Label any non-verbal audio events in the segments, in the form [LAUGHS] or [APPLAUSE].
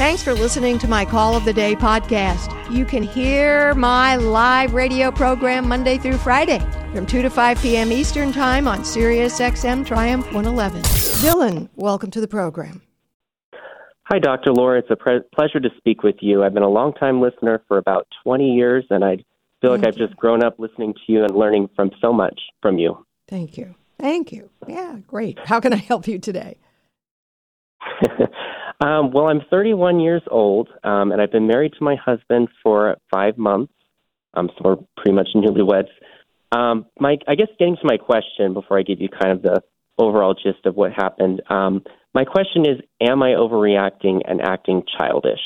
Thanks for listening to my Call of the Day podcast. You can hear my live radio program Monday through Friday from 2 to 5 p.m. Eastern Time on Sirius XM Triumph 111. Dylan, welcome to the program. Hi, Dr. Laura. It's a pre- pleasure to speak with you. I've been a long-time listener for about 20 years, and I feel like I've just grown up listening to you and learning from so much from you. Thank you. Thank you. Yeah, great. How can I help you today? [LAUGHS] um, well, I'm 31 years old, um, and I've been married to my husband for five months. Um, so we're pretty much newlyweds. Um, my, I guess getting to my question before I give you kind of the overall gist of what happened. Um, my question is, am I overreacting and acting childish?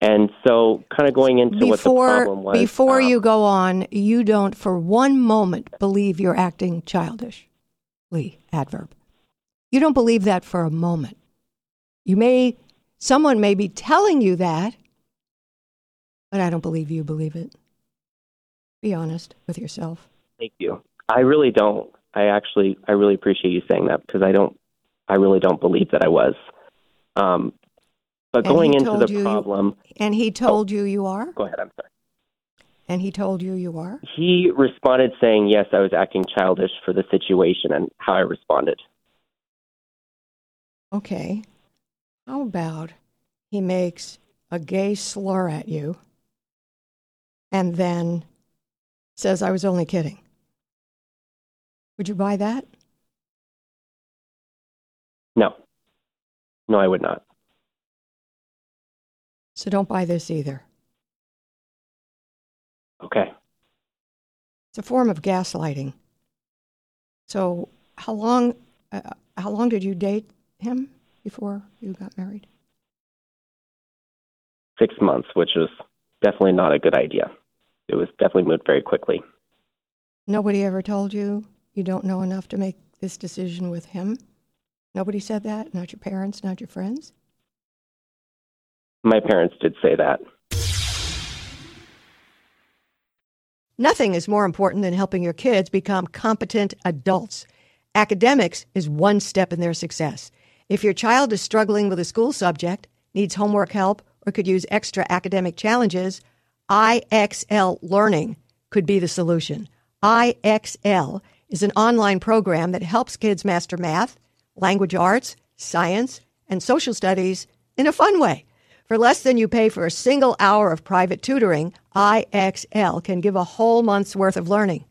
And so, kind of going into before, what the problem was. Before um, you go on, you don't for one moment believe you're acting childish. Lee, adverb. You don't believe that for a moment. You may, someone may be telling you that, but I don't believe you believe it. Be honest with yourself. Thank you. I really don't. I actually, I really appreciate you saying that because I don't, I really don't believe that I was. Um, but and going into the you, problem. and he told oh, you you are? Go ahead, I'm sorry. And he told you you are? He responded saying, yes, I was acting childish for the situation and how I responded. Okay. How about he makes a gay slur at you and then says, I was only kidding? Would you buy that? No. No, I would not. So don't buy this either. Okay. It's a form of gaslighting. So, how long uh, how long did you date him before you got married? 6 months, which was definitely not a good idea. It was definitely moved very quickly. Nobody ever told you you don't know enough to make this decision with him? Nobody said that? Not your parents, not your friends? My parents did say that. Nothing is more important than helping your kids become competent adults. Academics is one step in their success. If your child is struggling with a school subject, needs homework help, or could use extra academic challenges, IXL Learning could be the solution. IXL is an online program that helps kids master math, language arts, science, and social studies in a fun way. For less than you pay for a single hour of private tutoring, IXL can give a whole month's worth of learning.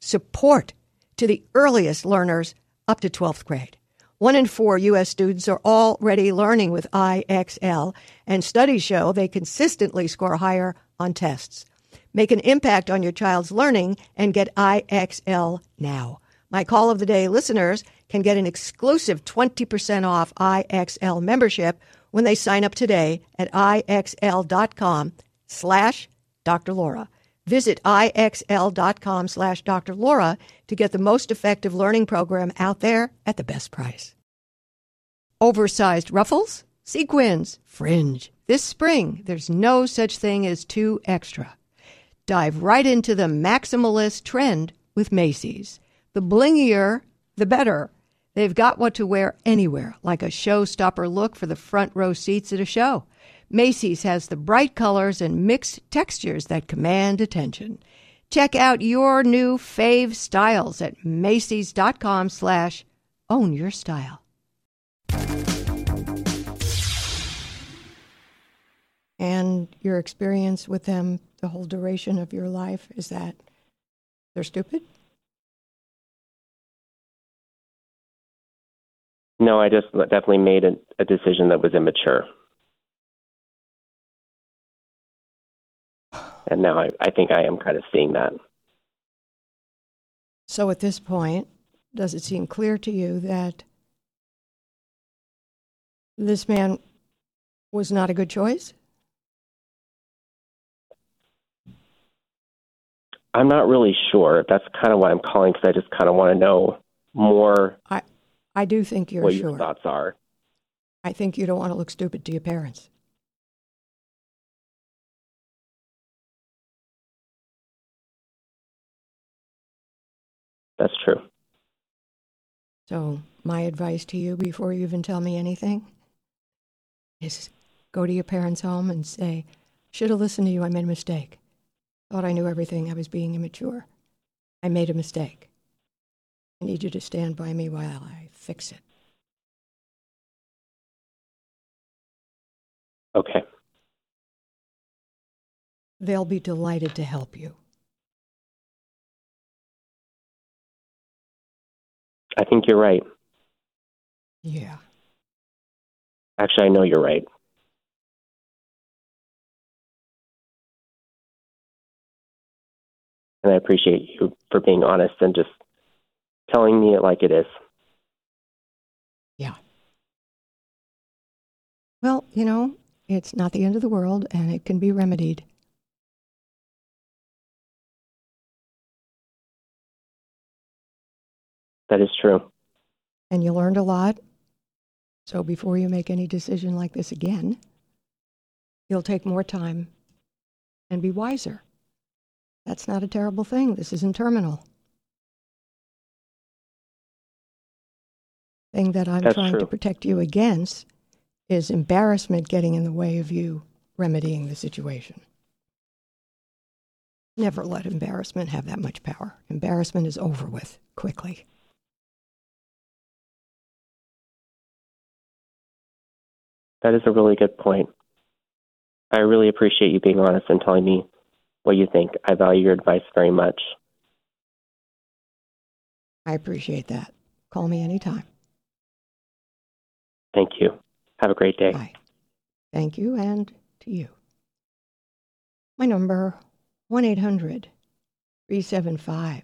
Support to the earliest learners up to 12th grade. One in four U.S. students are already learning with IXL, and studies show they consistently score higher on tests. Make an impact on your child's learning and get IXL now. My call of the day listeners can get an exclusive 20% off IXL membership when they sign up today at IXL.com slash Dr. Laura. Visit IXL.com slash Dr. Laura to get the most effective learning program out there at the best price. Oversized ruffles, sequins, fringe. This spring, there's no such thing as too extra. Dive right into the maximalist trend with Macy's. The blingier, the better. They've got what to wear anywhere, like a showstopper look for the front row seats at a show. Macy's has the bright colors and mixed textures that command attention. Check out your new fave styles at Macy's.com slash own your style. And your experience with them the whole duration of your life is that they're stupid? No, I just definitely made a, a decision that was immature. And now I, I think I am kind of seeing that. So at this point, does it seem clear to you that This man was not a good choice? I'm not really sure. That's kind of why I'm calling because I just kind of want to know more I, I do think you're what sure. your thoughts are. I think you don't want to look stupid to your parents. That's true. So, my advice to you before you even tell me anything is go to your parents' home and say, Should have listened to you. I made a mistake. Thought I knew everything. I was being immature. I made a mistake. I need you to stand by me while I fix it. Okay. They'll be delighted to help you. I think you're right. Yeah. Actually, I know you're right. And I appreciate you for being honest and just telling me it like it is. Yeah. Well, you know, it's not the end of the world and it can be remedied. That is true. And you learned a lot. So before you make any decision like this again, you'll take more time and be wiser. That's not a terrible thing. This isn't terminal. Thing that I'm That's trying true. to protect you against is embarrassment getting in the way of you remedying the situation. Never let embarrassment have that much power. Embarrassment is over with quickly. That is a really good point. I really appreciate you being honest and telling me what you think. I value your advice very much. I appreciate that. Call me anytime. Thank you. Have a great day. Bye. Thank you, and to you. My number 1 800 375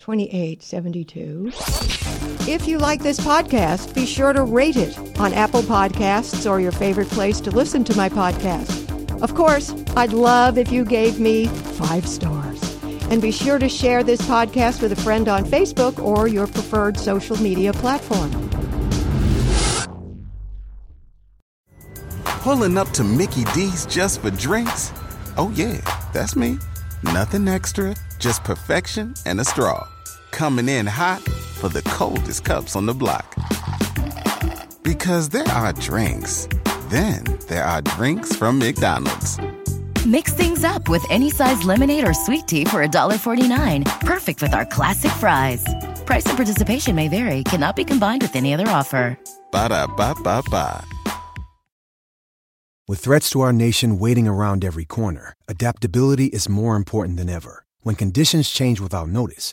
2872. If you like this podcast, be sure to rate it on Apple Podcasts or your favorite place to listen to my podcast. Of course, I'd love if you gave me five stars. And be sure to share this podcast with a friend on Facebook or your preferred social media platform. Pulling up to Mickey D's just for drinks? Oh, yeah, that's me. Nothing extra, just perfection and a straw. Coming in hot for the coldest cups on the block. Because there are drinks, then there are drinks from McDonald's. Mix things up with any size lemonade or sweet tea for $1.49. Perfect with our classic fries. Price and participation may vary, cannot be combined with any other offer. Ba da ba ba ba. With threats to our nation waiting around every corner, adaptability is more important than ever. When conditions change without notice,